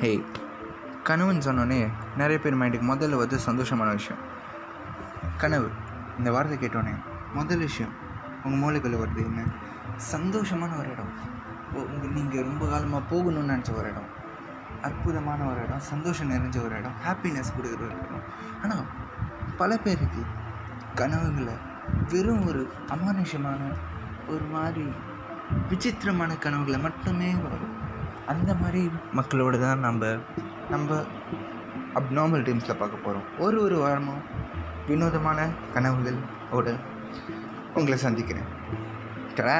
ஹே கனவுன்னு சொன்னோன்னே நிறைய பேர் மைண்டுக்கு முதல்ல வந்து சந்தோஷமான விஷயம். கனவு இந்த வார்த்தை கேட்டோன்னே முதல் விஷயம் உங்கள் மூளைக்குள்ளே வருது என்ன? சந்தோஷமான ஒரு இடம். நீங்கள் ரொம்ப காலமாக போகணும்னு நினச்ச ஒரு இடம். அற்புதமான ஒரு இடம் சந்தோஷம் நிறைஞ்ச ஒரு இடம் ஹாப்பினஸ் கொடுக்குற ஒரு இடம். ஆனால் பல பேருக்கு கனவுகளை வெறும் ஒரு அமானுஷமான ஒரு மாதிரி விசித்திரமான கனவுகளை மட்டுமே வரும். அந்த மாதிரி மக்களோட தான் நம்ம நம்ம அப்நார்மல் டீம்ஸில் பார்க்க போகிறோம் ஒரு ஒரு வாரமும் வினோதமான கனவுகள் ஓட உங்களை சந்திக்கிறேன். டடா